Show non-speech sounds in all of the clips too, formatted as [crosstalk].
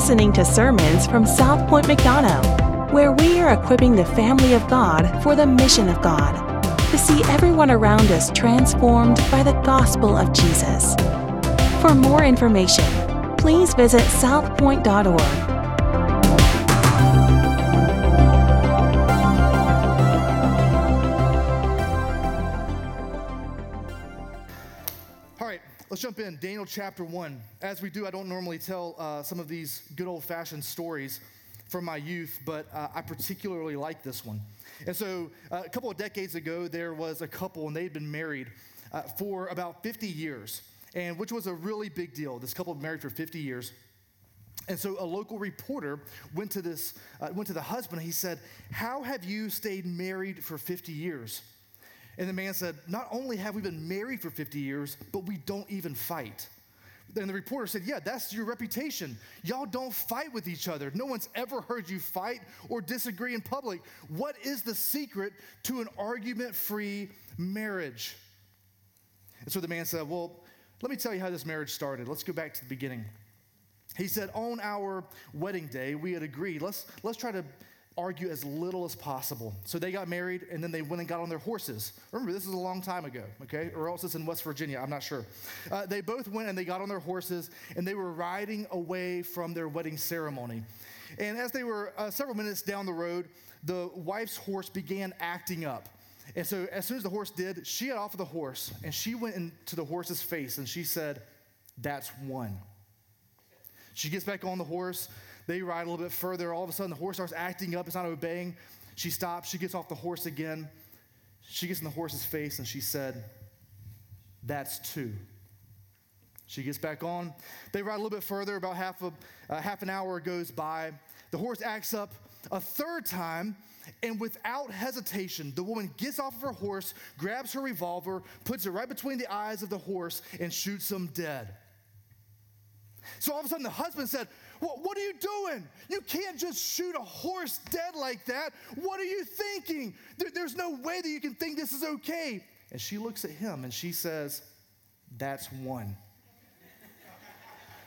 listening to sermons from South Point McDonough, where we are equipping the family of God for the mission of God to see everyone around us transformed by the gospel of Jesus. For more information, please visit southpoint.org. Let's jump in. Daniel chapter 1. As we do, I don't normally tell uh, some of these good old fashioned stories from my youth, but uh, I particularly like this one. And so, uh, a couple of decades ago, there was a couple, and they'd been married uh, for about 50 years, and which was a really big deal. This couple had married for 50 years. And so a local reporter went to this, uh, went to the husband. He said, "How have you stayed married for 50 years?" And the man said, Not only have we been married for 50 years, but we don't even fight. Then the reporter said, Yeah, that's your reputation. Y'all don't fight with each other. No one's ever heard you fight or disagree in public. What is the secret to an argument free marriage? And so the man said, Well, let me tell you how this marriage started. Let's go back to the beginning. He said, On our wedding day, we had agreed, let's, let's try to argue as little as possible. So they got married and then they went and got on their horses. Remember, this is a long time ago, okay? Or else it's in West Virginia, I'm not sure. Uh, they both went and they got on their horses and they were riding away from their wedding ceremony. And as they were uh, several minutes down the road, the wife's horse began acting up. And so as soon as the horse did, she got off of the horse and she went into the horse's face and she said, That's one. She gets back on the horse. They ride a little bit further. All of a sudden, the horse starts acting up. It's not obeying. She stops. She gets off the horse again. She gets in the horse's face and she said, That's two. She gets back on. They ride a little bit further. About half, a, uh, half an hour goes by. The horse acts up a third time. And without hesitation, the woman gets off of her horse, grabs her revolver, puts it right between the eyes of the horse, and shoots him dead. So all of a sudden, the husband said, what, are you doing? You can't just shoot a horse dead like that. What are you thinking? There, there's no way that you can think this is okay. And she looks at him and she says, That's one.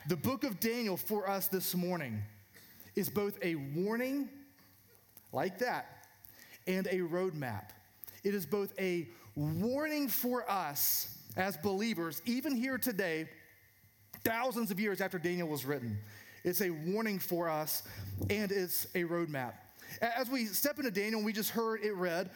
the book of Daniel for us this morning is both a warning, like that, and a roadmap. It is both a warning for us as believers, even here today, thousands of years after Daniel was written. It's a warning for us, and it's a roadmap. As we step into Daniel, we just heard it read,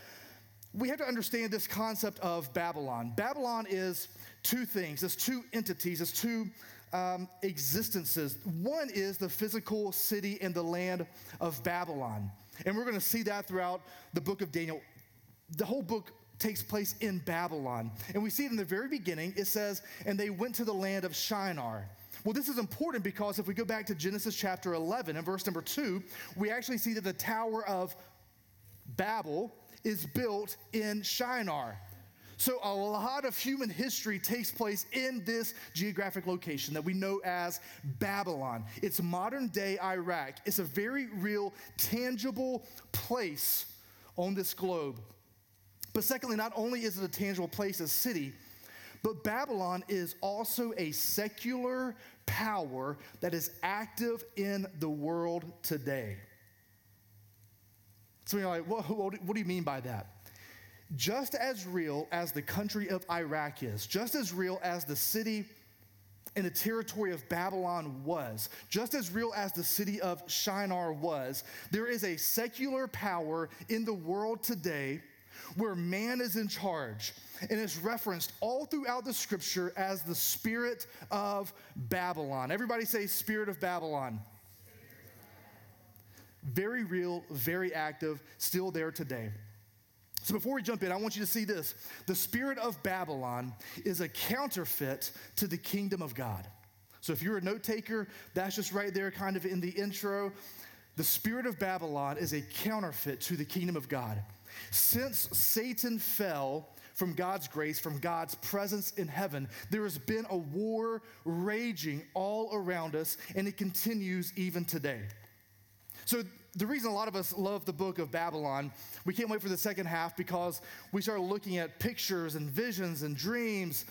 we have to understand this concept of Babylon. Babylon is two things, it's two entities, it's two um, existences. One is the physical city and the land of Babylon. And we're going to see that throughout the book of Daniel. The whole book takes place in Babylon. And we see it in the very beginning. It says, and they went to the land of Shinar. Well, this is important because if we go back to Genesis chapter 11 and verse number 2, we actually see that the Tower of Babel is built in Shinar. So, a lot of human history takes place in this geographic location that we know as Babylon. It's modern day Iraq. It's a very real, tangible place on this globe. But, secondly, not only is it a tangible place, a city, but Babylon is also a secular power that is active in the world today. So you're like, what, what, what do you mean by that? Just as real as the country of Iraq is, just as real as the city and the territory of Babylon was, just as real as the city of Shinar was, there is a secular power in the world today where man is in charge. And it's referenced all throughout the scripture as the spirit of Babylon. Everybody say, Spirit of Babylon. Very real, very active, still there today. So before we jump in, I want you to see this. The spirit of Babylon is a counterfeit to the kingdom of God. So if you're a note taker, that's just right there, kind of in the intro. The spirit of Babylon is a counterfeit to the kingdom of God. Since Satan fell from God's grace, from God's presence in heaven, there has been a war raging all around us, and it continues even today. So, the reason a lot of us love the book of Babylon, we can't wait for the second half because we start looking at pictures and visions and dreams,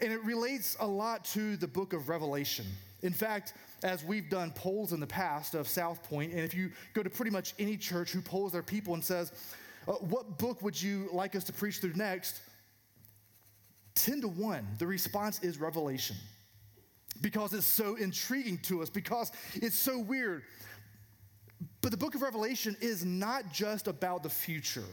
and it relates a lot to the book of Revelation. In fact, as we've done polls in the past of South Point, and if you go to pretty much any church who polls their people and says, uh, What book would you like us to preach through next? 10 to 1, the response is Revelation because it's so intriguing to us, because it's so weird. But the book of Revelation is not just about the future.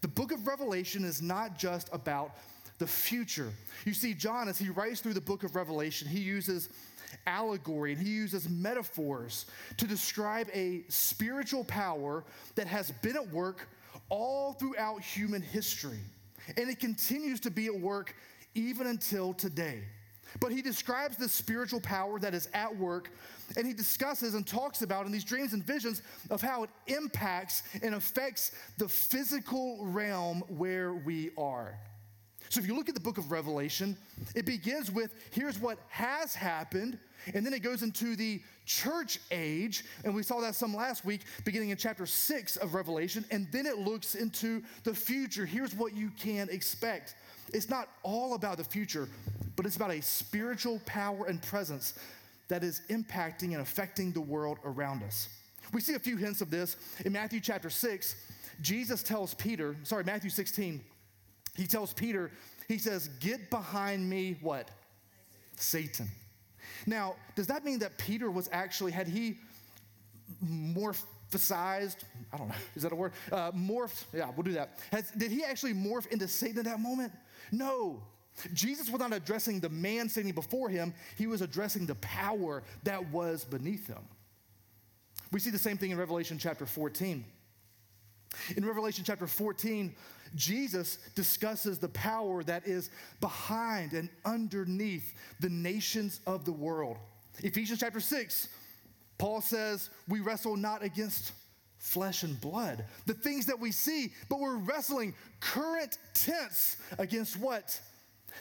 The book of Revelation is not just about the future. You see, John, as he writes through the book of Revelation, he uses allegory and he uses metaphors to describe a spiritual power that has been at work all throughout human history. And it continues to be at work even until today. But he describes this spiritual power that is at work, and he discusses and talks about in these dreams and visions of how it impacts and affects the physical realm where we are. So if you look at the book of Revelation, it begins with here's what has happened, and then it goes into the church age, and we saw that some last week, beginning in chapter six of Revelation, and then it looks into the future. Here's what you can expect. It's not all about the future, but it's about a spiritual power and presence that is impacting and affecting the world around us. We see a few hints of this in Matthew chapter 6. Jesus tells Peter, sorry, Matthew 16, he tells Peter, he says, Get behind me, what? Satan. Now, does that mean that Peter was actually, had he morphicized, I don't know, [laughs] is that a word? Uh, yeah, we'll do that. Has, did he actually morph into Satan at that moment? No. Jesus was not addressing the man standing before him, he was addressing the power that was beneath him. We see the same thing in Revelation chapter 14. In Revelation chapter 14, Jesus discusses the power that is behind and underneath the nations of the world. Ephesians chapter 6, Paul says, We wrestle not against flesh and blood, the things that we see, but we're wrestling current tense against what?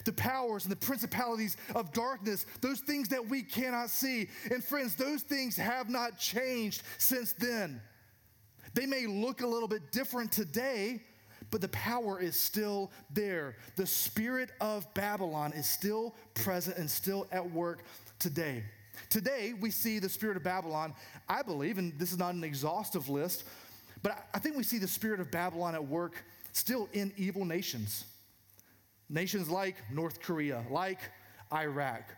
the powers and the principalities of darkness, those things that we cannot see. And friends, those things have not changed since then. They may look a little bit different today, but the power is still there. The spirit of Babylon is still present and still at work today. Today, we see the spirit of Babylon, I believe, and this is not an exhaustive list, but I think we see the spirit of Babylon at work still in evil nations. Nations like North Korea, like Iraq.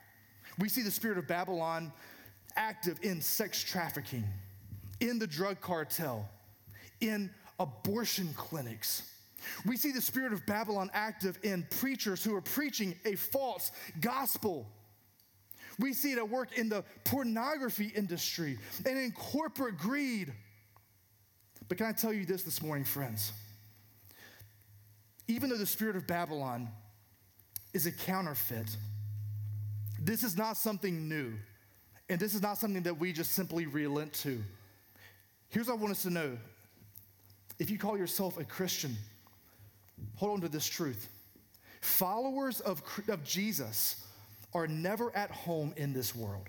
We see the spirit of Babylon active in sex trafficking, in the drug cartel, in abortion clinics. We see the spirit of Babylon active in preachers who are preaching a false gospel. We see it at work in the pornography industry and in corporate greed. But can I tell you this this morning, friends? even though the spirit of Babylon is a counterfeit, this is not something new. And this is not something that we just simply relent to. Here's what I want us to know if you call yourself a Christian, hold on to this truth. Followers of, of Jesus are never at home in this world.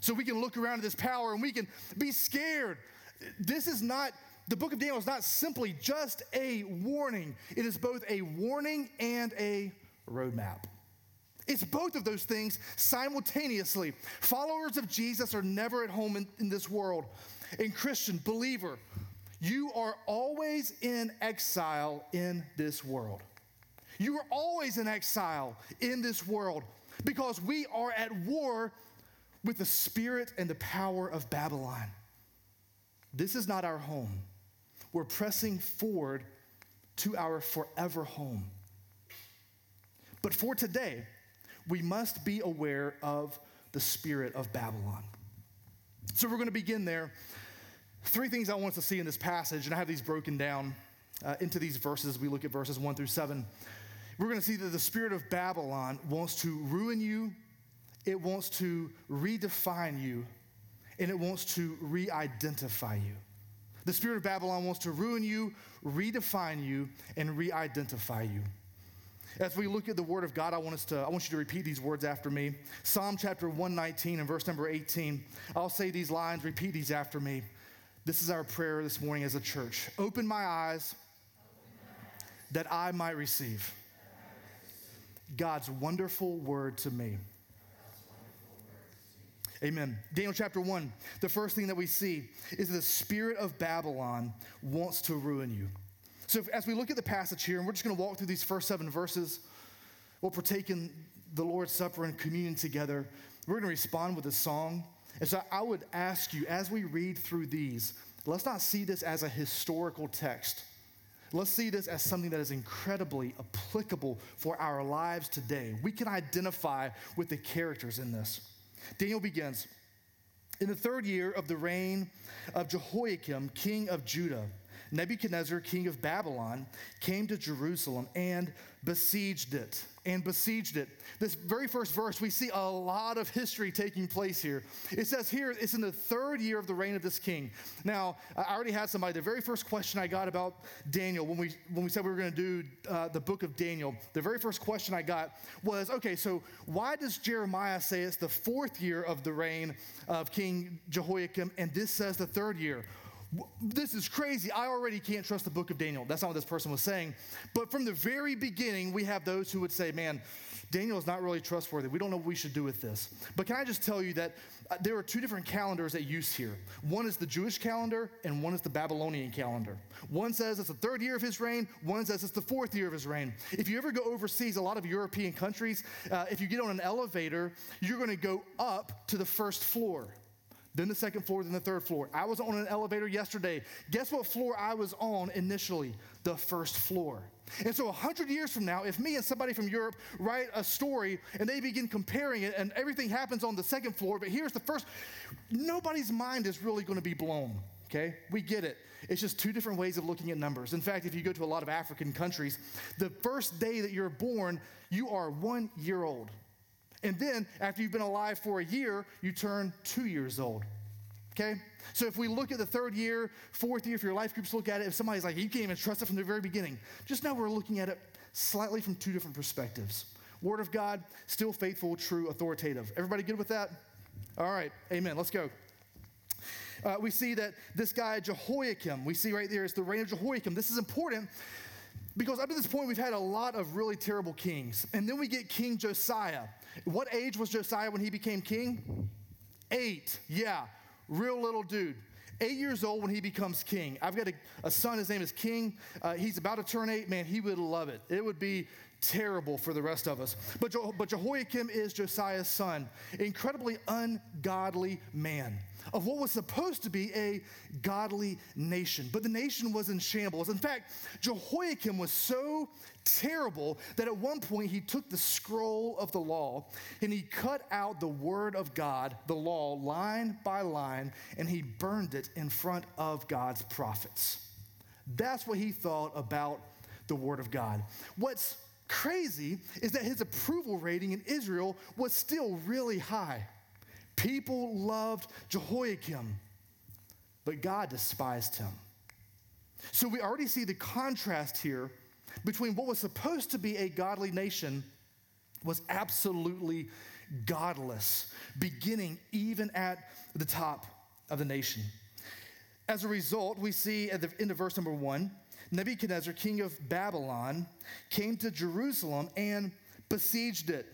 So we can look around at this power and we can be scared. This is not the book of Daniel is not simply just a warning, it is both a warning and a roadmap. It's both of those things simultaneously. Followers of Jesus are never at home in, in this world. And Christian, believer, you are always in exile in this world. You are always in exile in this world because we are at war with the spirit and the power of Babylon. This is not our home. We're pressing forward to our forever home. But for today, we must be aware of the spirit of Babylon. So we're going to begin there. Three things I want us to see in this passage, and I have these broken down uh, into these verses. We look at verses one through seven. We're going to see that the spirit of Babylon wants to ruin you, it wants to redefine you, and it wants to re identify you. The spirit of Babylon wants to ruin you, redefine you, and re identify you. As we look at the word of God, I want us to I want you to repeat these words after me. Psalm chapter 119 and verse number 18. I'll say these lines, repeat these after me. This is our prayer this morning as a church. Open my eyes that I might receive God's wonderful word to me. Amen. Daniel chapter 1, the first thing that we see is the spirit of Babylon wants to ruin you. So, if, as we look at the passage here, and we're just going to walk through these first seven verses, we'll partake in the Lord's Supper and communion together. We're going to respond with a song. And so, I would ask you, as we read through these, let's not see this as a historical text. Let's see this as something that is incredibly applicable for our lives today. We can identify with the characters in this. Daniel begins In the third year of the reign of Jehoiakim, king of Judah, Nebuchadnezzar, king of Babylon, came to Jerusalem and besieged it. And besieged it. This very first verse, we see a lot of history taking place here. It says here, it's in the third year of the reign of this king. Now, I already had somebody, the very first question I got about Daniel when we, when we said we were going to do uh, the book of Daniel, the very first question I got was okay, so why does Jeremiah say it's the fourth year of the reign of King Jehoiakim, and this says the third year? This is crazy. I already can't trust the book of Daniel. That's not what this person was saying. But from the very beginning, we have those who would say, man, Daniel is not really trustworthy. We don't know what we should do with this. But can I just tell you that uh, there are two different calendars at use here. One is the Jewish calendar, and one is the Babylonian calendar. One says it's the third year of his reign, one says it's the fourth year of his reign. If you ever go overseas, a lot of European countries, uh, if you get on an elevator, you're going to go up to the first floor then the second floor, then the third floor. I was on an elevator yesterday. Guess what floor I was on initially? The first floor. And so, 100 years from now, if me and somebody from Europe write a story and they begin comparing it and everything happens on the second floor, but here's the first, nobody's mind is really going to be blown, okay? We get it. It's just two different ways of looking at numbers. In fact, if you go to a lot of African countries, the first day that you're born, you are one year old. And then, after you've been alive for a year, you turn two years old. Okay? So if we look at the third year, fourth year, if your life groups look at it, if somebody's like, you can't even trust it from the very beginning, just know we're looking at it slightly from two different perspectives. Word of God, still faithful, true, authoritative. Everybody good with that? All right, amen. Let's go. Uh, we see that this guy, Jehoiakim, we see right there is the reign of Jehoiakim. This is important because up to this point, we've had a lot of really terrible kings. And then we get King Josiah. What age was Josiah when he became king? Eight. Yeah, real little dude. Eight years old when he becomes king. I've got a, a son, his name is King. Uh, he's about to turn eight. Man, he would love it. It would be terrible for the rest of us. But, Je- but Jehoiakim is Josiah's son, incredibly ungodly man of what was supposed to be a godly nation. But the nation was in shambles. In fact, Jehoiakim was so terrible that at one point he took the scroll of the law and he cut out the word of God, the law, line by line, and he burned it in front of God's prophets. That's what he thought about the word of God. What's crazy is that his approval rating in Israel was still really high. People loved Jehoiakim, but God despised him. So we already see the contrast here between what was supposed to be a godly nation was absolutely godless, beginning even at the top of the nation. As a result, we see at the end of verse number one, Nebuchadnezzar, king of Babylon, came to Jerusalem and besieged it.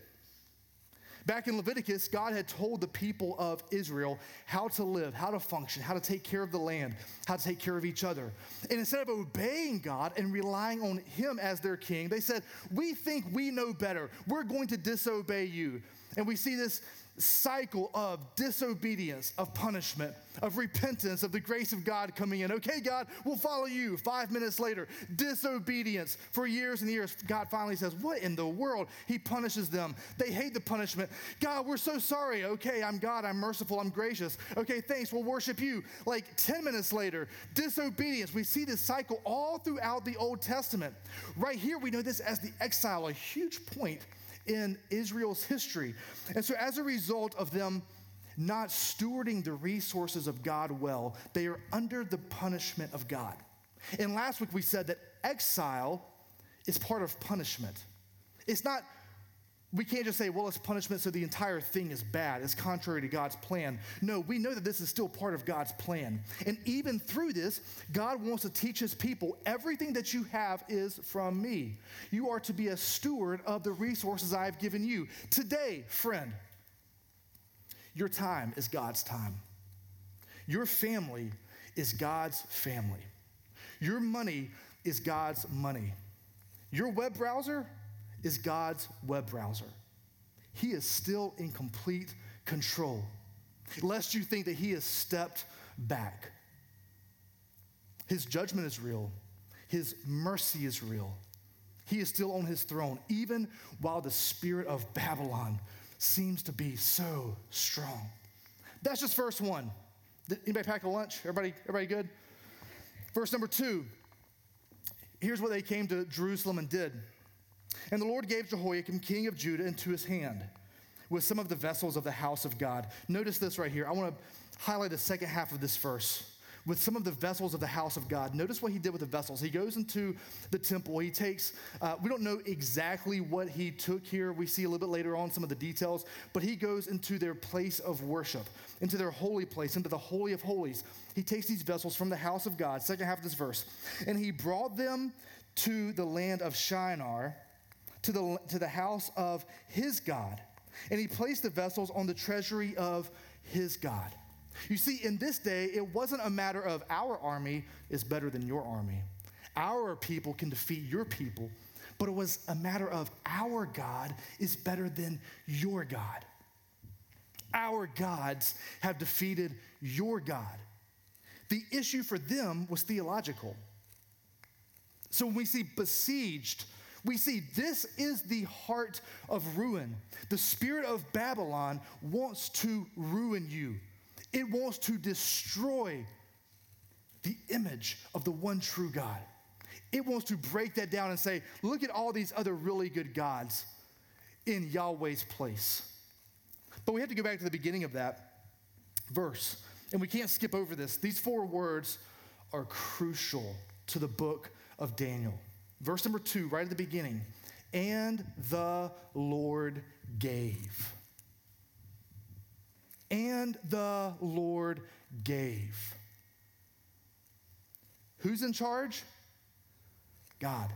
Back in Leviticus, God had told the people of Israel how to live, how to function, how to take care of the land, how to take care of each other. And instead of obeying God and relying on Him as their king, they said, We think we know better. We're going to disobey you. And we see this cycle of disobedience, of punishment, of repentance, of the grace of God coming in. Okay, God, we'll follow you. Five minutes later, disobedience for years and years. God finally says, What in the world? He punishes them. They hate the punishment. God, we're so sorry. Okay, I'm God. I'm merciful. I'm gracious. Okay, thanks. We'll worship you. Like 10 minutes later, disobedience. We see this cycle all throughout the Old Testament. Right here, we know this as the exile, a huge point in Israel's history. And so, as a result of them not stewarding the resources of God well, they are under the punishment of God. And last week we said that exile is part of punishment. It's not we can't just say, well, it's punishment, so the entire thing is bad. It's contrary to God's plan. No, we know that this is still part of God's plan. And even through this, God wants to teach his people everything that you have is from me. You are to be a steward of the resources I've given you. Today, friend, Your time is God's time. Your family is God's family. Your money is God's money. Your web browser is God's web browser. He is still in complete control, lest you think that He has stepped back. His judgment is real, His mercy is real. He is still on His throne, even while the spirit of Babylon seems to be so strong. That's just verse one. Did anybody pack a lunch? Everybody, everybody good? Verse number two. Here's what they came to Jerusalem and did. And the Lord gave Jehoiakim, king of Judah, into his hand with some of the vessels of the house of God. Notice this right here. I want to highlight the second half of this verse with some of the vessels of the house of God. Notice what he did with the vessels. He goes into the temple. He takes, uh, we don't know exactly what he took here. We see a little bit later on some of the details, but he goes into their place of worship, into their holy place, into the Holy of Holies. He takes these vessels from the house of God, second half of this verse, and he brought them to the land of Shinar, to the, to the house of his God. And he placed the vessels on the treasury of his God. You see, in this day, it wasn't a matter of our army is better than your army. Our people can defeat your people, but it was a matter of our God is better than your God. Our gods have defeated your God. The issue for them was theological. So when we see besieged, we see this is the heart of ruin. The spirit of Babylon wants to ruin you. It wants to destroy the image of the one true God. It wants to break that down and say, look at all these other really good gods in Yahweh's place. But we have to go back to the beginning of that verse, and we can't skip over this. These four words are crucial to the book of Daniel. Verse number two, right at the beginning, and the Lord gave and the Lord gave. Who's in charge? God.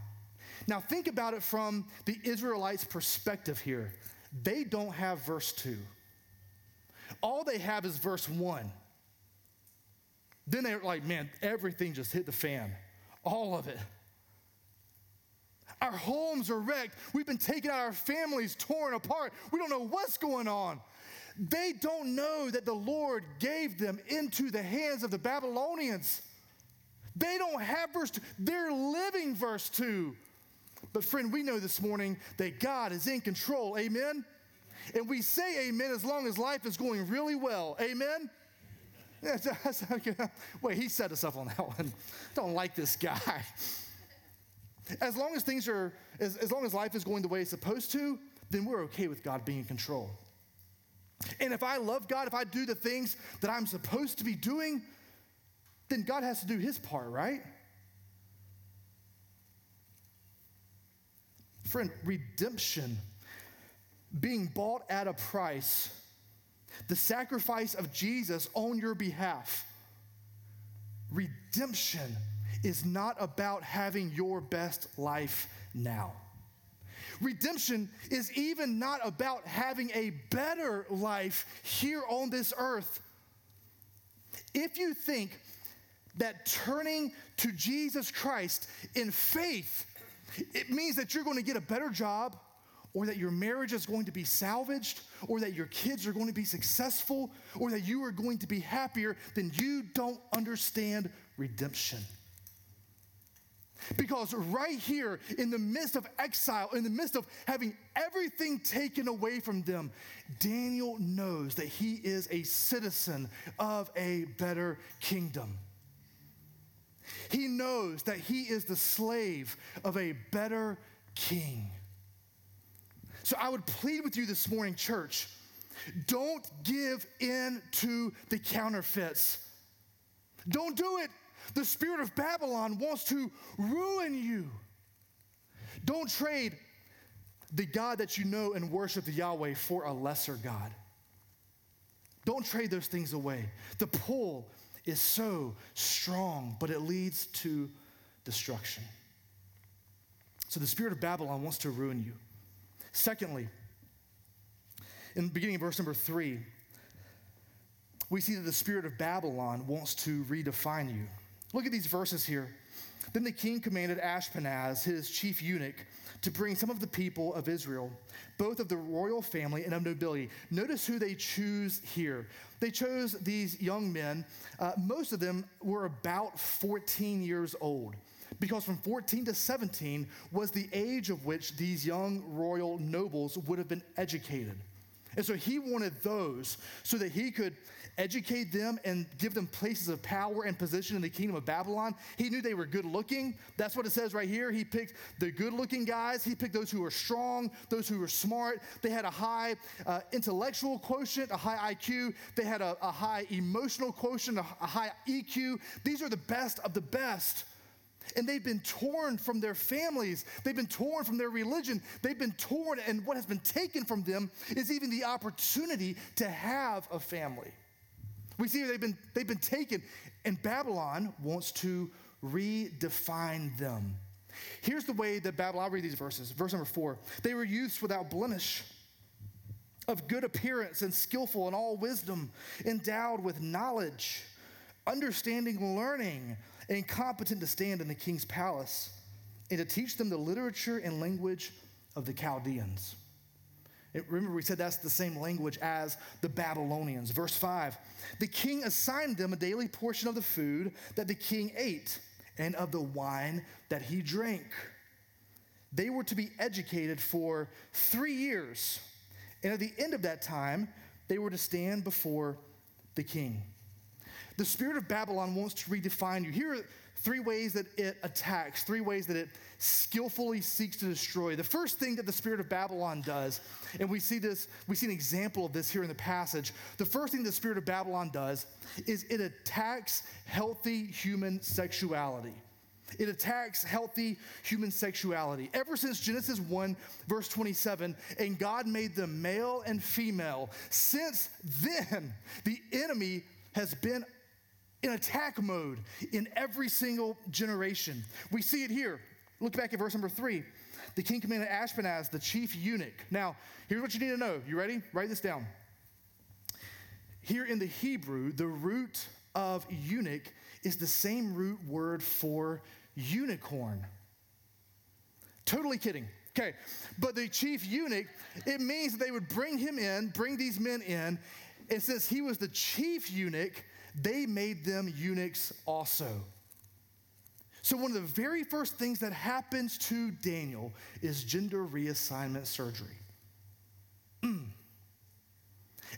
Now, think about it from the Israelites' perspective here. They don't have verse 2. All they have is verse 1. Then they're like, man, everything just hit the fan. All of it. Our homes are wrecked. We've been taken out, our families torn apart. We don't know what's going on. They don't know that the Lord gave them into the hands of the Babylonians. They don't have verse 2. They're living verse 2. But, friend, we know this morning that God is in control. Amen? And we say amen as long as life is going really well. Amen? [laughs] Wait, he set us up on that one. Don't like this guy. [laughs] As long as things are, as, as long as life is going the way it's supposed to, then we're okay with God being in control. And if I love God, if I do the things that I'm supposed to be doing, then God has to do his part, right? Friend, redemption, being bought at a price, the sacrifice of Jesus on your behalf, redemption is not about having your best life now. Redemption is even not about having a better life here on this earth. If you think that turning to Jesus Christ in faith, it means that you're going to get a better job, or that your marriage is going to be salvaged, or that your kids are going to be successful, or that you are going to be happier, then you don't understand redemption. Because right here, in the midst of exile, in the midst of having everything taken away from them, Daniel knows that he is a citizen of a better kingdom. He knows that he is the slave of a better king. So I would plead with you this morning, church, don't give in to the counterfeits. Don't do it. The spirit of Babylon wants to ruin you. Don't trade the God that you know and worship, the Yahweh, for a lesser God. Don't trade those things away. The pull is so strong, but it leads to destruction. So the spirit of Babylon wants to ruin you. Secondly, in beginning of verse number three, we see that the spirit of Babylon wants to redefine you. Look at these verses here. Then the king commanded Ashpenaz, his chief eunuch, to bring some of the people of Israel, both of the royal family and of nobility. Notice who they choose here. They chose these young men. Uh, most of them were about 14 years old because from 14 to 17 was the age of which these young royal nobles would have been educated. And so he wanted those so that he could educate them and give them places of power and position in the kingdom of Babylon. He knew they were good looking. That's what it says right here. He picked the good looking guys, he picked those who were strong, those who were smart. They had a high uh, intellectual quotient, a high IQ, they had a, a high emotional quotient, a, a high EQ. These are the best of the best. And they've been torn from their families. They've been torn from their religion. They've been torn, and what has been taken from them is even the opportunity to have a family. We see they've been, they've been taken, and Babylon wants to redefine them. Here's the way that Babylon, I'll read these verses. Verse number four they were youths without blemish, of good appearance and skillful in all wisdom, endowed with knowledge, understanding, learning, and competent to stand in the king's palace, and to teach them the literature and language of the Chaldeans. Remember, we said that's the same language as the Babylonians. Verse 5 The king assigned them a daily portion of the food that the king ate and of the wine that he drank. They were to be educated for three years, and at the end of that time, they were to stand before the king. The spirit of Babylon wants to redefine you. Here three ways that it attacks, three ways that it skillfully seeks to destroy. The first thing that the spirit of Babylon does, and we see this, we see an example of this here in the passage. The first thing the spirit of Babylon does is it attacks healthy human sexuality. It attacks healthy human sexuality. Ever since Genesis 1, verse 27, and God made them male and female, since then, the enemy has been in attack mode in every single generation. We see it here. Look back at verse number three. The king commanded Ashpenaz, the chief eunuch. Now, here's what you need to know. You ready? Write this down. Here in the Hebrew, the root of eunuch is the same root word for unicorn. Totally kidding. Okay, but the chief eunuch, it means that they would bring him in, bring these men in, and since he was the chief eunuch, they made them eunuchs also. So, one of the very first things that happens to Daniel is gender reassignment surgery. Mm.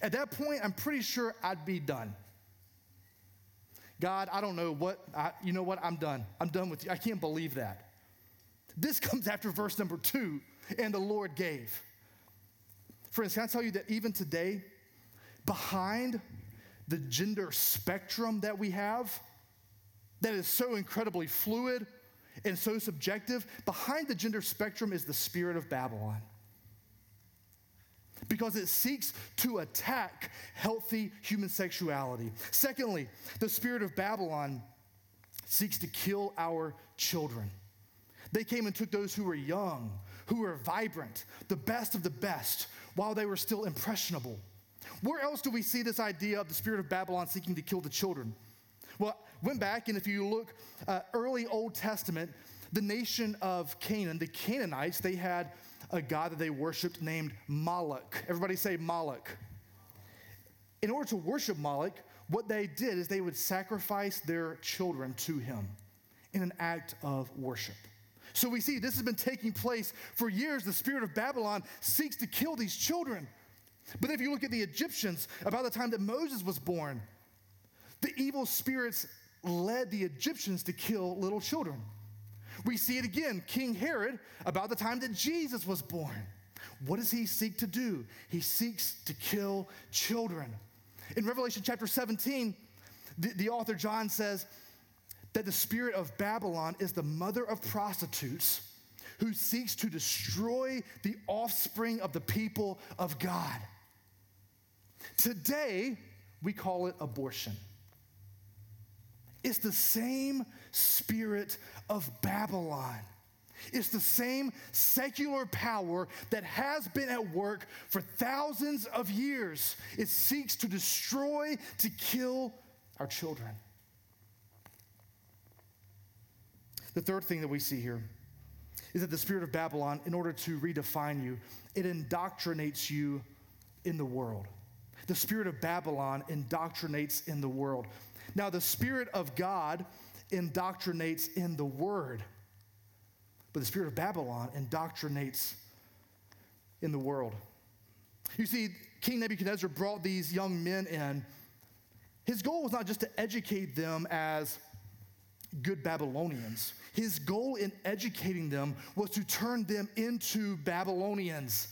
At that point, I'm pretty sure I'd be done. God, I don't know what, I, you know what, I'm done. I'm done with you. I can't believe that. This [laughs] comes after verse number two, and the Lord gave. Friends, can I tell you that even today, behind the gender spectrum that we have, that is so incredibly fluid and so subjective, behind the gender spectrum is the spirit of Babylon. Because it seeks to attack healthy human sexuality. Secondly, the spirit of Babylon seeks to kill our children. They came and took those who were young, who were vibrant, the best of the best, while they were still impressionable. Where else do we see this idea of the spirit of Babylon seeking to kill the children? Well, went back, and if you look uh, early Old Testament, the nation of Canaan, the Canaanites, they had a god that they worshiped named Moloch. Everybody say Moloch. In order to worship Moloch, what they did is they would sacrifice their children to him in an act of worship. So we see this has been taking place for years. The spirit of Babylon seeks to kill these children. But if you look at the Egyptians, about the time that Moses was born, the evil spirits led the Egyptians to kill little children. We see it again, King Herod, about the time that Jesus was born. What does he seek to do? He seeks to kill children. In Revelation chapter 17, the, the author John says that the spirit of Babylon is the mother of prostitutes who seeks to destroy the offspring of the people of God. Today, we call it abortion. It's the same spirit of Babylon. It's the same secular power that has been at work for thousands of years. It seeks to destroy, to kill our children. The third thing that we see here is that the spirit of Babylon, in order to redefine you, it indoctrinates you in the world. The spirit of Babylon indoctrinates in the world. Now, the spirit of God indoctrinates in the word, but the spirit of Babylon indoctrinates in the world. You see, King Nebuchadnezzar brought these young men in. His goal was not just to educate them as good Babylonians. His goal in educating them was to turn them into Babylonians.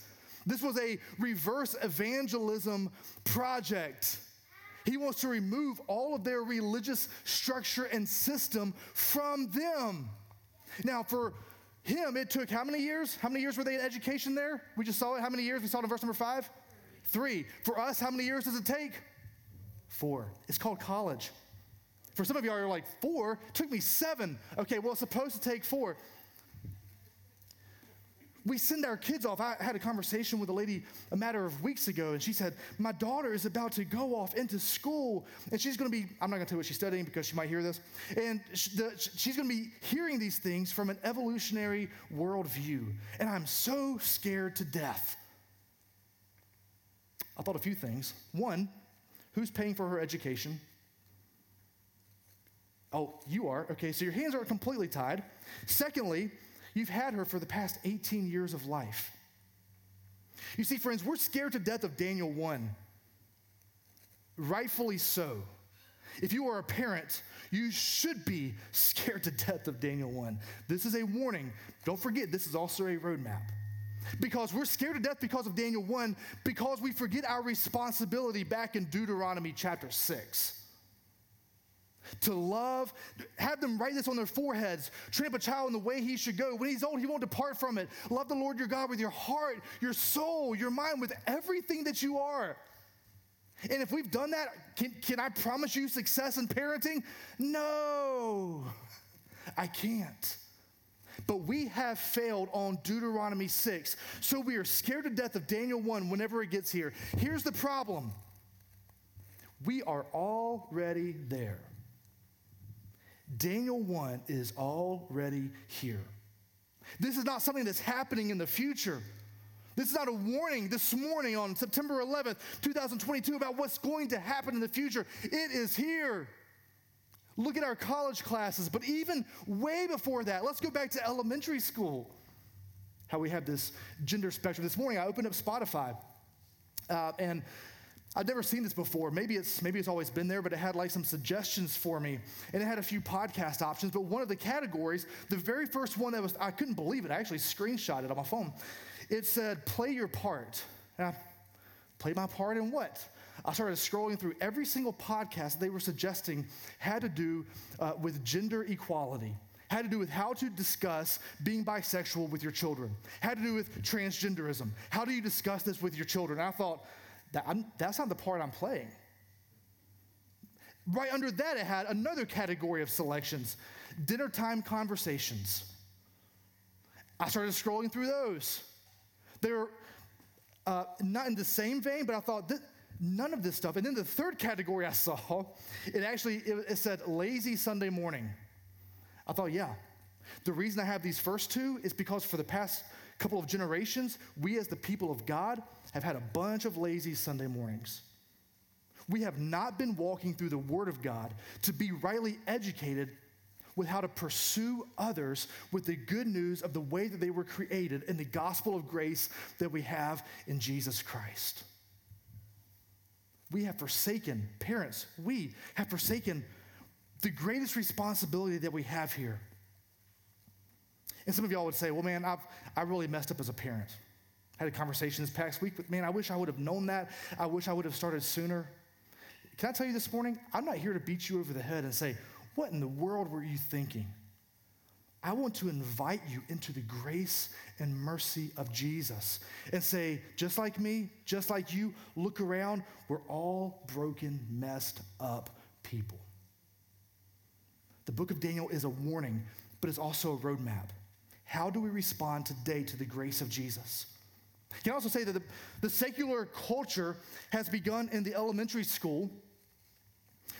This was a reverse evangelism project. He wants to remove all of their religious structure and system from them. Now, for him, it took how many years? How many years were they in education there? We just saw it. How many years? We saw it in verse number five? Three. For us, how many years does it take? Four. It's called college. For some of you you're like, four? It took me seven. Okay, well, it's supposed to take four we send our kids off. I had a conversation with a lady a matter of weeks ago, and she said, My daughter is about to go off into school, and she's going to be, I'm not going to tell you what she's studying because she might hear this, and she's going to be hearing these things from an evolutionary worldview. And I'm so scared to death. I thought a few things. One, who's paying for her education? Oh, you are. Okay, so your hands aren't completely tied. Secondly, You've had her for the past 18 years of life. You see, friends, we're scared to death of Daniel 1. Rightfully so. If you are a parent, you should be scared to death of Daniel 1. This is a warning. Don't forget, this is also a roadmap. Because we're scared to death because of Daniel 1, because we forget our responsibility back in Deuteronomy chapter 6 to love, have them write this on their foreheads, train up a child in the way he should go. When he's old, he won't depart from it. Love the Lord your God with your heart, your soul, your mind, with everything that you are. And if we've done that, can, can I promise you success in parenting? No, I can't. But we have failed on Deuteronomy 6. So we are scared to death of Daniel 1 whenever it gets here. Here's the problem we are already there. Daniel 1 is already here. This is not something that's happening in the future. This is not a warning this morning on September 11th, 2022, about what's going to happen in the future. It is here. Look at our college classes, but even way before that, let's go back to elementary school. How we have this gender spectrum. This morning, I opened up Spotify, uh, and I'd never seen this before. Maybe it's maybe it's always been there, but it had like some suggestions for me, and it had a few podcast options. But one of the categories, the very first one that was, I couldn't believe it. I actually screenshot it on my phone. It said, "Play your part." And I play my part in what? I started scrolling through every single podcast they were suggesting had to do uh, with gender equality had to do with how to discuss being bisexual with your children, had to do with transgenderism. How do you discuss this with your children? I thought, that that's not the part I'm playing. Right under that, it had another category of selections dinner time conversations. I started scrolling through those. They were uh, not in the same vein, but I thought, none of this stuff. And then the third category I saw, it actually it, it said lazy Sunday morning. I thought, yeah. The reason I have these first two is because for the past couple of generations, we as the people of God have had a bunch of lazy Sunday mornings. We have not been walking through the Word of God to be rightly educated with how to pursue others with the good news of the way that they were created and the gospel of grace that we have in Jesus Christ. We have forsaken, parents, we have forsaken the greatest responsibility that we have here. And some of y'all would say, well, man, I've, I really messed up as a parent. Had a conversation this past week, but man, I wish I would have known that. I wish I would have started sooner. Can I tell you this morning? I'm not here to beat you over the head and say, What in the world were you thinking? I want to invite you into the grace and mercy of Jesus and say, just like me, just like you, look around. We're all broken, messed up people. The book of Daniel is a warning, but it's also a roadmap. How do we respond today to the grace of Jesus? You can also say that the, the secular culture has begun in the elementary school.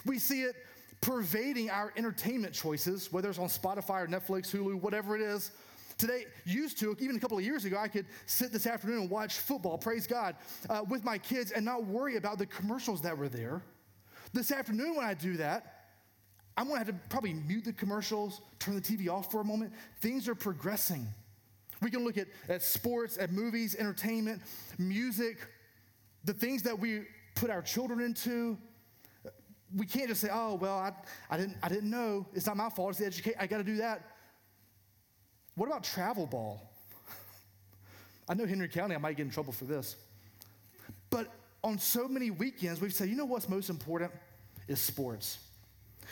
We see it pervading our entertainment choices, whether it's on Spotify or Netflix, Hulu, whatever it is. Today, used to, even a couple of years ago, I could sit this afternoon and watch football, praise God, uh, with my kids and not worry about the commercials that were there. This afternoon, when I do that, I'm gonna have to probably mute the commercials, turn the TV off for a moment. Things are progressing. We can look at, at sports, at movies, entertainment, music, the things that we put our children into. We can't just say, oh, well, I, I, didn't, I didn't know. It's not my fault. It's the education. I got to do that. What about travel ball? [laughs] I know Henry County, I might get in trouble for this. But on so many weekends, we've said, you know what's most important? Is sports.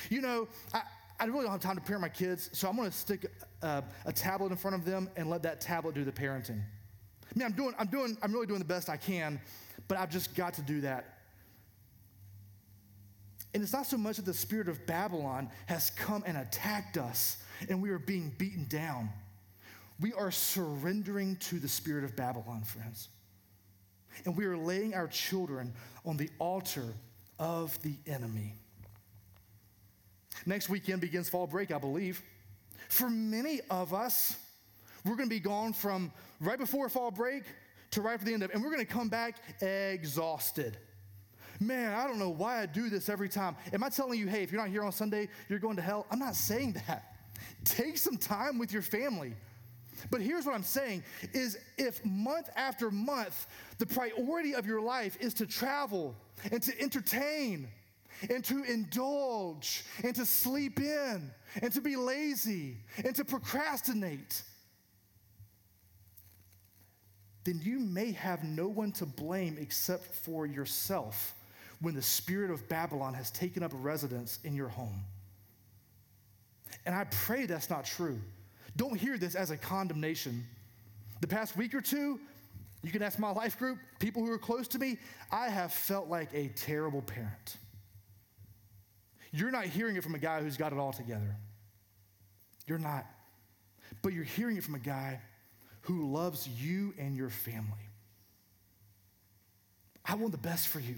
You know, I, I really don't have time to parent my kids, so I'm gonna stick a, a tablet in front of them and let that tablet do the parenting. I mean, I'm doing, I'm doing, I'm really doing the best I can, but I've just got to do that. And it's not so much that the spirit of Babylon has come and attacked us and we are being beaten down. We are surrendering to the spirit of Babylon, friends. And we are laying our children on the altar of the enemy. Next weekend begins fall break, I believe. For many of us, we're going to be gone from right before fall break to right at the end of it, and we're going to come back exhausted. Man, I don't know why I do this every time. Am I telling you, hey, if you're not here on Sunday, you're going to hell? I'm not saying that. Take some time with your family. But here's what I'm saying is if month after month the priority of your life is to travel and to entertain and to indulge and to sleep in and to be lazy and to procrastinate, then you may have no one to blame except for yourself when the spirit of Babylon has taken up residence in your home. And I pray that's not true. Don't hear this as a condemnation. The past week or two, you can ask my life group, people who are close to me, I have felt like a terrible parent. You're not hearing it from a guy who's got it all together. You're not. But you're hearing it from a guy who loves you and your family. I want the best for you.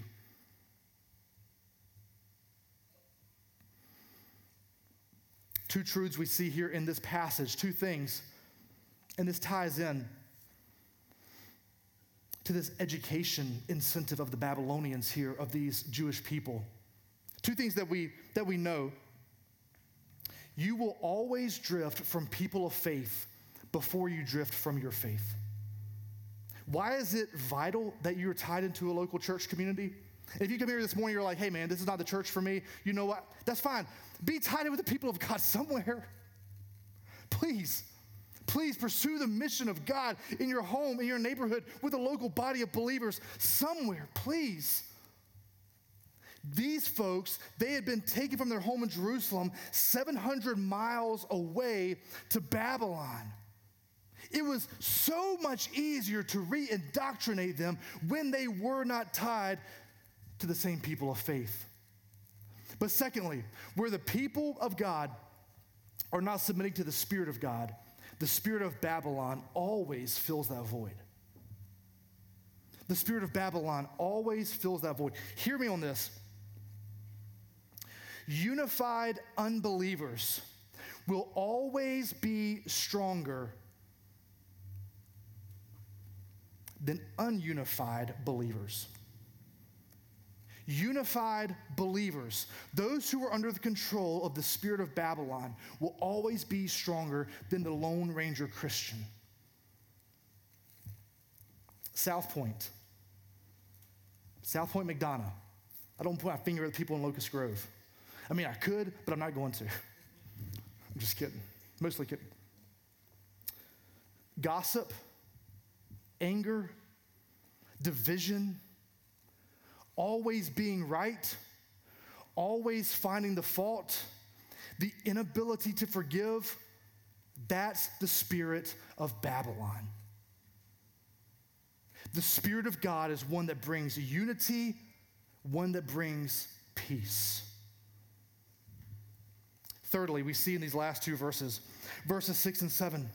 Two truths we see here in this passage, two things. And this ties in to this education incentive of the Babylonians here, of these Jewish people. Two things that we, that we know. You will always drift from people of faith before you drift from your faith. Why is it vital that you're tied into a local church community? If you come here this morning, you're like, hey man, this is not the church for me, you know what? That's fine. Be tied in with the people of God [laughs] somewhere. Please, please pursue the mission of God in your home, in your neighborhood, with a local body of believers somewhere, please. These folks, they had been taken from their home in Jerusalem 700 miles away to Babylon. It was so much easier to re indoctrinate them when they were not tied to the same people of faith. But secondly, where the people of God are not submitting to the Spirit of God, the Spirit of Babylon always fills that void. The Spirit of Babylon always fills that void. Hear me on this. Unified unbelievers will always be stronger than ununified believers unified believers, those who are under the control of the spirit of Babylon, will always be stronger than the Lone Ranger Christian. South Point, South Point McDonough. I don't point my finger at the people in Locust Grove. I mean, I could, but I'm not going to. I'm just kidding. Mostly kidding. Gossip, anger, division, always being right, always finding the fault, the inability to forgive, that's the spirit of Babylon. The Spirit of God is one that brings unity, one that brings peace. Thirdly, we see in these last two verses, verses six and seven,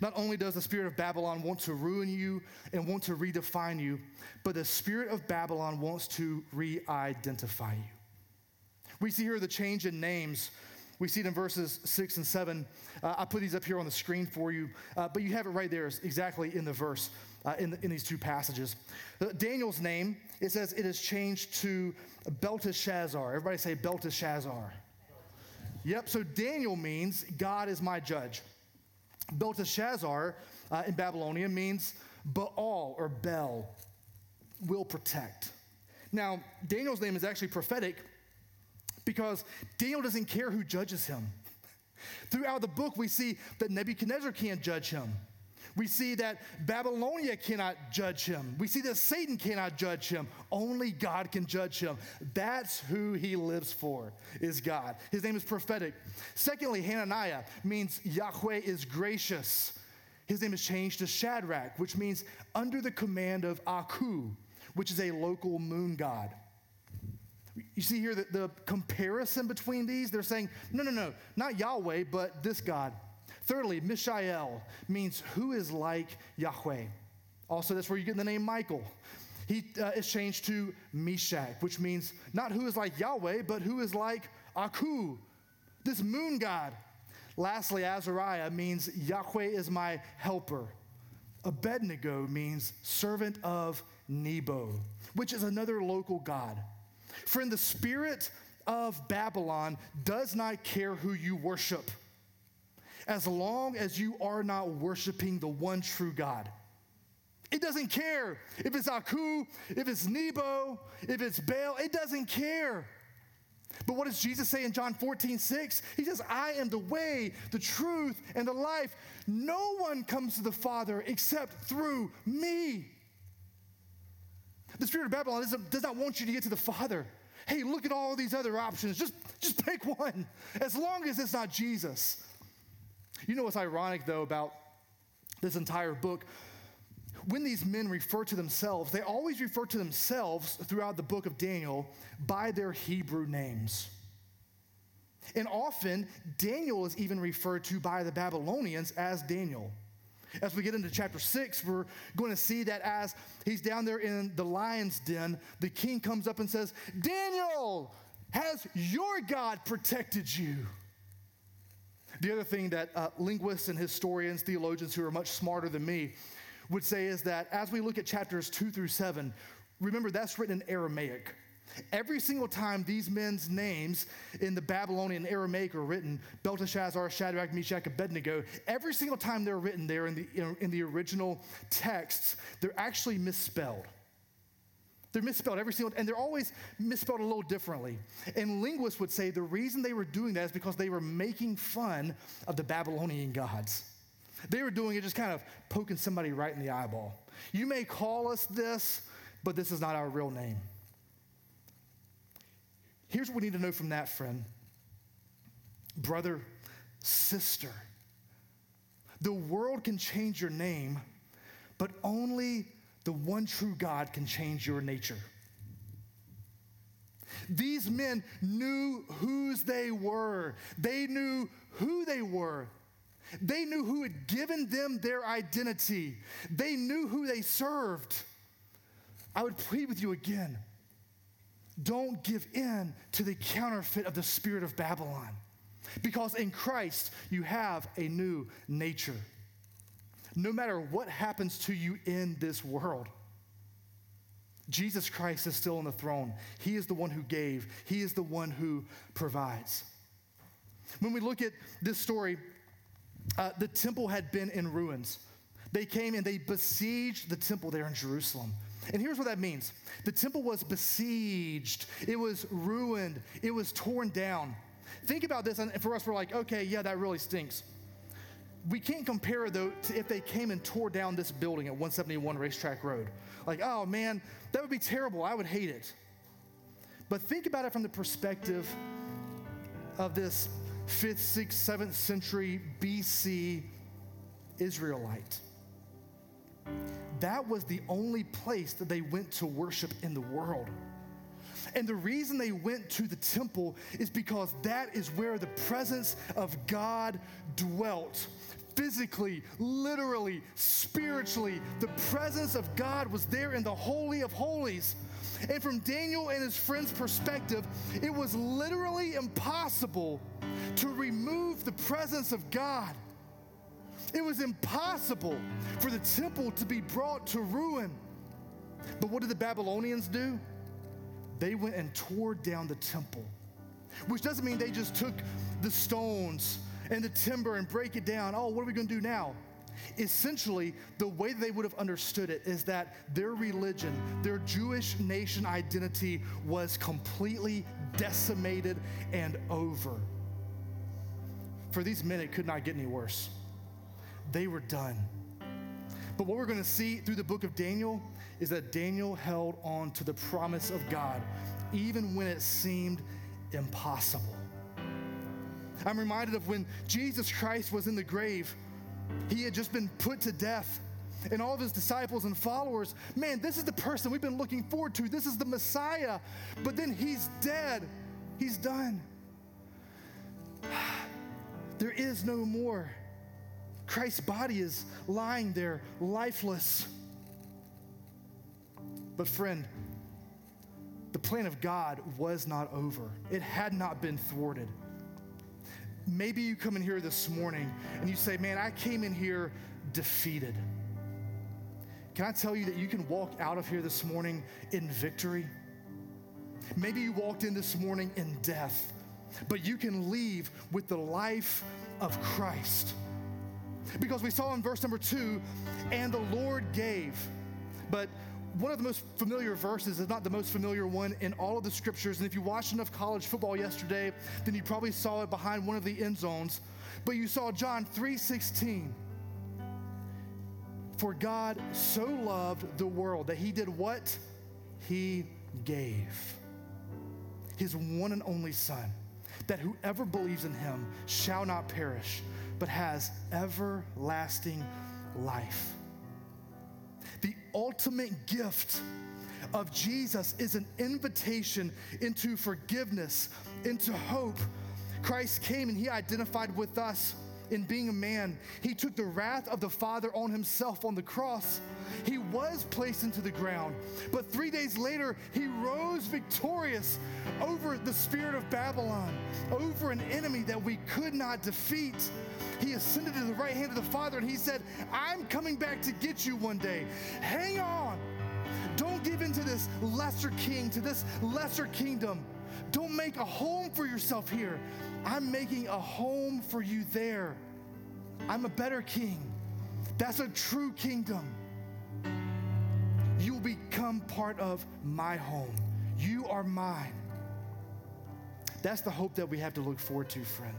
Not only does the spirit of Babylon want to ruin you and want to redefine you, but the spirit of Babylon wants to re identify you. We see here the change in names. We see it in verses six and seven. Uh, I put these up here on the screen for you, uh, but you have it right there exactly in the verse uh, in, the, in these two passages. Uh, Daniel's name, it says it is changed to Belteshazzar. Everybody say Belteshazzar. Yep, so Daniel means God is my judge. Belteshazzar uh, in Babylonian means Baal or Bel, will protect. Now, Daniel's name is actually prophetic because Daniel doesn't care who judges him. [laughs] Throughout the book, we see that Nebuchadnezzar can't judge him. We see that Babylonia cannot judge him. We see that Satan cannot judge him. Only God can judge him. That's who he lives for, is God. His name is prophetic. Secondly, Hananiah means Yahweh is gracious. His name is changed to Shadrach, which means under the command of Aku, which is a local moon god. You see here that the comparison between these, they're saying, no, no, no, not Yahweh, but this God. Thirdly, Mishael means who is like Yahweh. Also, that's where you get the name Michael. He uh, is changed to Meshach, which means not who is like Yahweh, but who is like Aku, this moon god. Lastly, Azariah means Yahweh is my helper. Abednego means servant of Nebo, which is another local god. Friend, the spirit of Babylon does not care who you worship as long as you are not worshiping the one true God. It doesn't care if it's Aku, if it's Nebo, if it's Baal, it doesn't care. But what does Jesus say in John 14, 6? He says, I am the way, the truth, and the life. No one comes to the Father except through me. The spirit of Babylon does not want you to get to the Father. Hey, look at all these other options. Just, just pick one, as long as it's not Jesus. You know what's ironic, though, about this entire book? When these men refer to themselves, they always refer to themselves throughout the book of Daniel by their Hebrew names. And often, Daniel is even referred to by the Babylonians as Daniel. As we get into chapter six, we're going to see that as he's down there in the lion's den, the king comes up and says, Daniel, has your God protected you? The other thing that uh, linguists and historians, theologians who are much smarter than me would say is that as we look at chapters two through seven, remember that's written in Aramaic. Every single time these men's names in the Babylonian Aramaic are written, Belteshazzar, Shadrach, Meshach, Abednego, every single time they're written there in the, in the original texts, they're actually misspelled. They're misspelled every single, and they're always misspelled a little differently. And linguists would say the reason they were doing that is because they were making fun of the Babylonian gods. They were doing it just kind of poking somebody right in the eyeball. You may call us this, but this is not our real name. Here's what we need to know from that, friend. Brother, sister, the world can change your name, but only the one true God can change your nature. These men knew whose they were. They knew who they were. They knew who had given them their identity. They knew who they served. I would plead with you again don't give in to the counterfeit of the spirit of Babylon. Because in Christ, you have a new nature. No matter what happens to you in this world, Jesus Christ is still on the throne. He is the one who gave, He is the one who provides. When we look at this story, uh, the temple had been in ruins. They came and they besieged the temple there in Jerusalem. And here's what that means the temple was besieged, it was ruined, it was torn down. Think about this, and for us, we're like, okay, yeah, that really stinks. We can't compare, though, to if they came and tore down this building at 171 Racetrack Road. Like, oh man, that would be terrible. I would hate it. But think about it from the perspective of this 5th, 6th, 7th century BC Israelite that was the only place that they went to worship in the world. And the reason they went to the temple is because that is where the presence of God dwelt physically, literally, spiritually. The presence of God was there in the Holy of Holies. And from Daniel and his friends' perspective, it was literally impossible to remove the presence of God. It was impossible for the temple to be brought to ruin. But what did the Babylonians do? They went and tore down the temple, which doesn't mean they just took the stones and the timber and break it down. Oh, what are we going to do now? Essentially, the way they would have understood it is that their religion, their Jewish nation identity was completely decimated and over. For these men, it could not get any worse. They were done. But what we're going to see through the book of Daniel is that Daniel held on to the promise of God, even when it seemed impossible. I'm reminded of when Jesus Christ was in the grave, he had just been put to death. And all of his disciples and followers, man, this is the person we've been looking forward to. This is the Messiah. But then he's dead, he's done. [sighs] There is no more. Christ's body is lying there, lifeless. But, friend, the plan of God was not over, it had not been thwarted. Maybe you come in here this morning and you say, Man, I came in here defeated. Can I tell you that you can walk out of here this morning in victory? Maybe you walked in this morning in death, but you can leave with the life of Christ. Because we saw in verse number two, and the Lord gave. But one of the most familiar verses is not the most familiar one in all of the scriptures. And if you watched enough college football yesterday, then you probably saw it behind one of the end zones. But you saw John 3:16. For God so loved the world that he did what? He gave his one and only Son, that whoever believes in him shall not perish, but has everlasting life. The ultimate gift of Jesus is an invitation into forgiveness, into hope. Christ came and he identified with us in being a man. He took the wrath of the Father on himself on the cross. He was placed into the ground, but three days later, he rose victorious over the spirit of Babylon, over an enemy that we could not defeat. He ascended to the right hand of the Father and he said, I'm coming back to get you one day. Hang on. Don't give in to this lesser king, to this lesser kingdom. Don't make a home for yourself here. I'm making a home for you there. I'm a better king. That's a true kingdom. You'll become part of my home. You are mine. That's the hope that we have to look forward to, friend.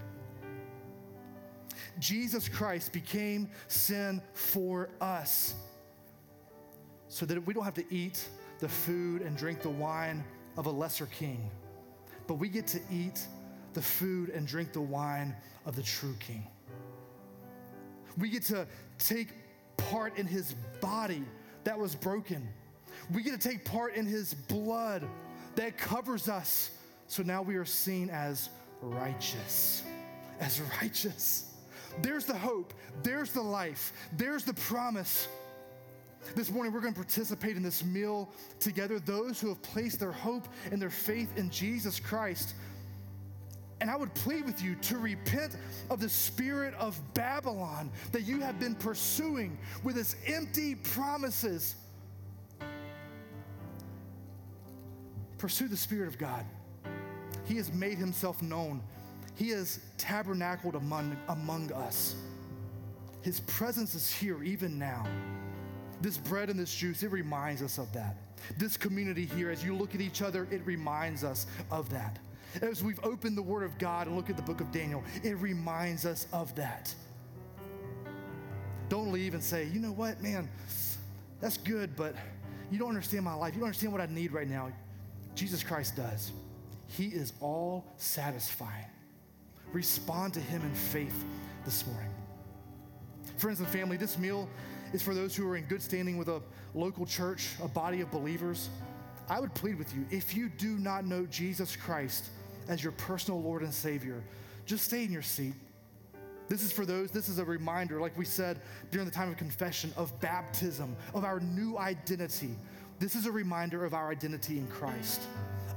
Jesus Christ became sin for us so that we don't have to eat the food and drink the wine of a lesser king, but we get to eat the food and drink the wine of the true king. We get to take part in his body that was broken. We get to take part in his blood that covers us. So now we are seen as righteous. As righteous. There's the hope, there's the life, there's the promise. This morning, we're going to participate in this meal together. Those who have placed their hope and their faith in Jesus Christ. And I would plead with you to repent of the spirit of Babylon that you have been pursuing with its empty promises. Pursue the Spirit of God. He has made himself known he has tabernacled among, among us. His presence is here even now. This bread and this juice, it reminds us of that. This community here, as you look at each other, it reminds us of that. As we've opened the Word of God and look at the book of Daniel, it reminds us of that. Don't leave and say, you know what, man, that's good, but you don't understand my life. You don't understand what I need right now. Jesus Christ does. He is all satisfying respond to Him in faith this morning. Friends and family, this meal is for those who are in good standing with a local church, a body of believers. I would plead with you if you do not know Jesus Christ as your personal Lord and Savior, just stay in your seat. This is for those, this is a reminder, like we said during the time of confession, of baptism, of our new identity. This is a reminder of our identity in Christ,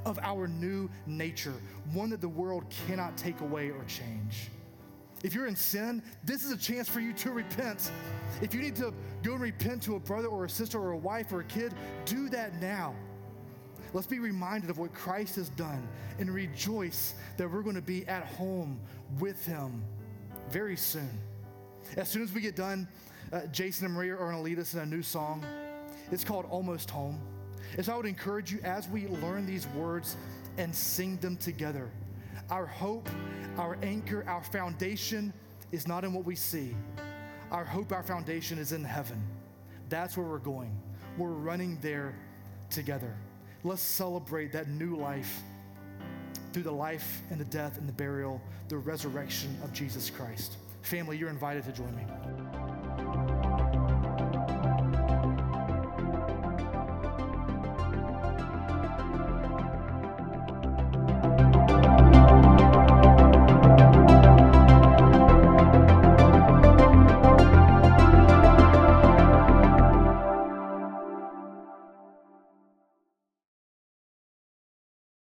of our new nature, one that the world cannot take away or change. If you're in sin, this is a chance for you to repent. If you need to go and repent to a brother or a sister or a wife or a kid, do that now. Let's be reminded of what Christ has done and rejoice that we're going to be at home with Him very soon. As soon as we get done, uh, Jason and Maria are going to lead us in a new song. It's called Almost Home. And so I would encourage you as we learn these words and sing them together. Our hope, our anchor, our foundation is not in what we see. Our hope, our foundation is in heaven. That's where we're going. We're running there together. Let's celebrate that new life through the life and the death and the burial, the resurrection of Jesus Christ. Family, you're invited to join me.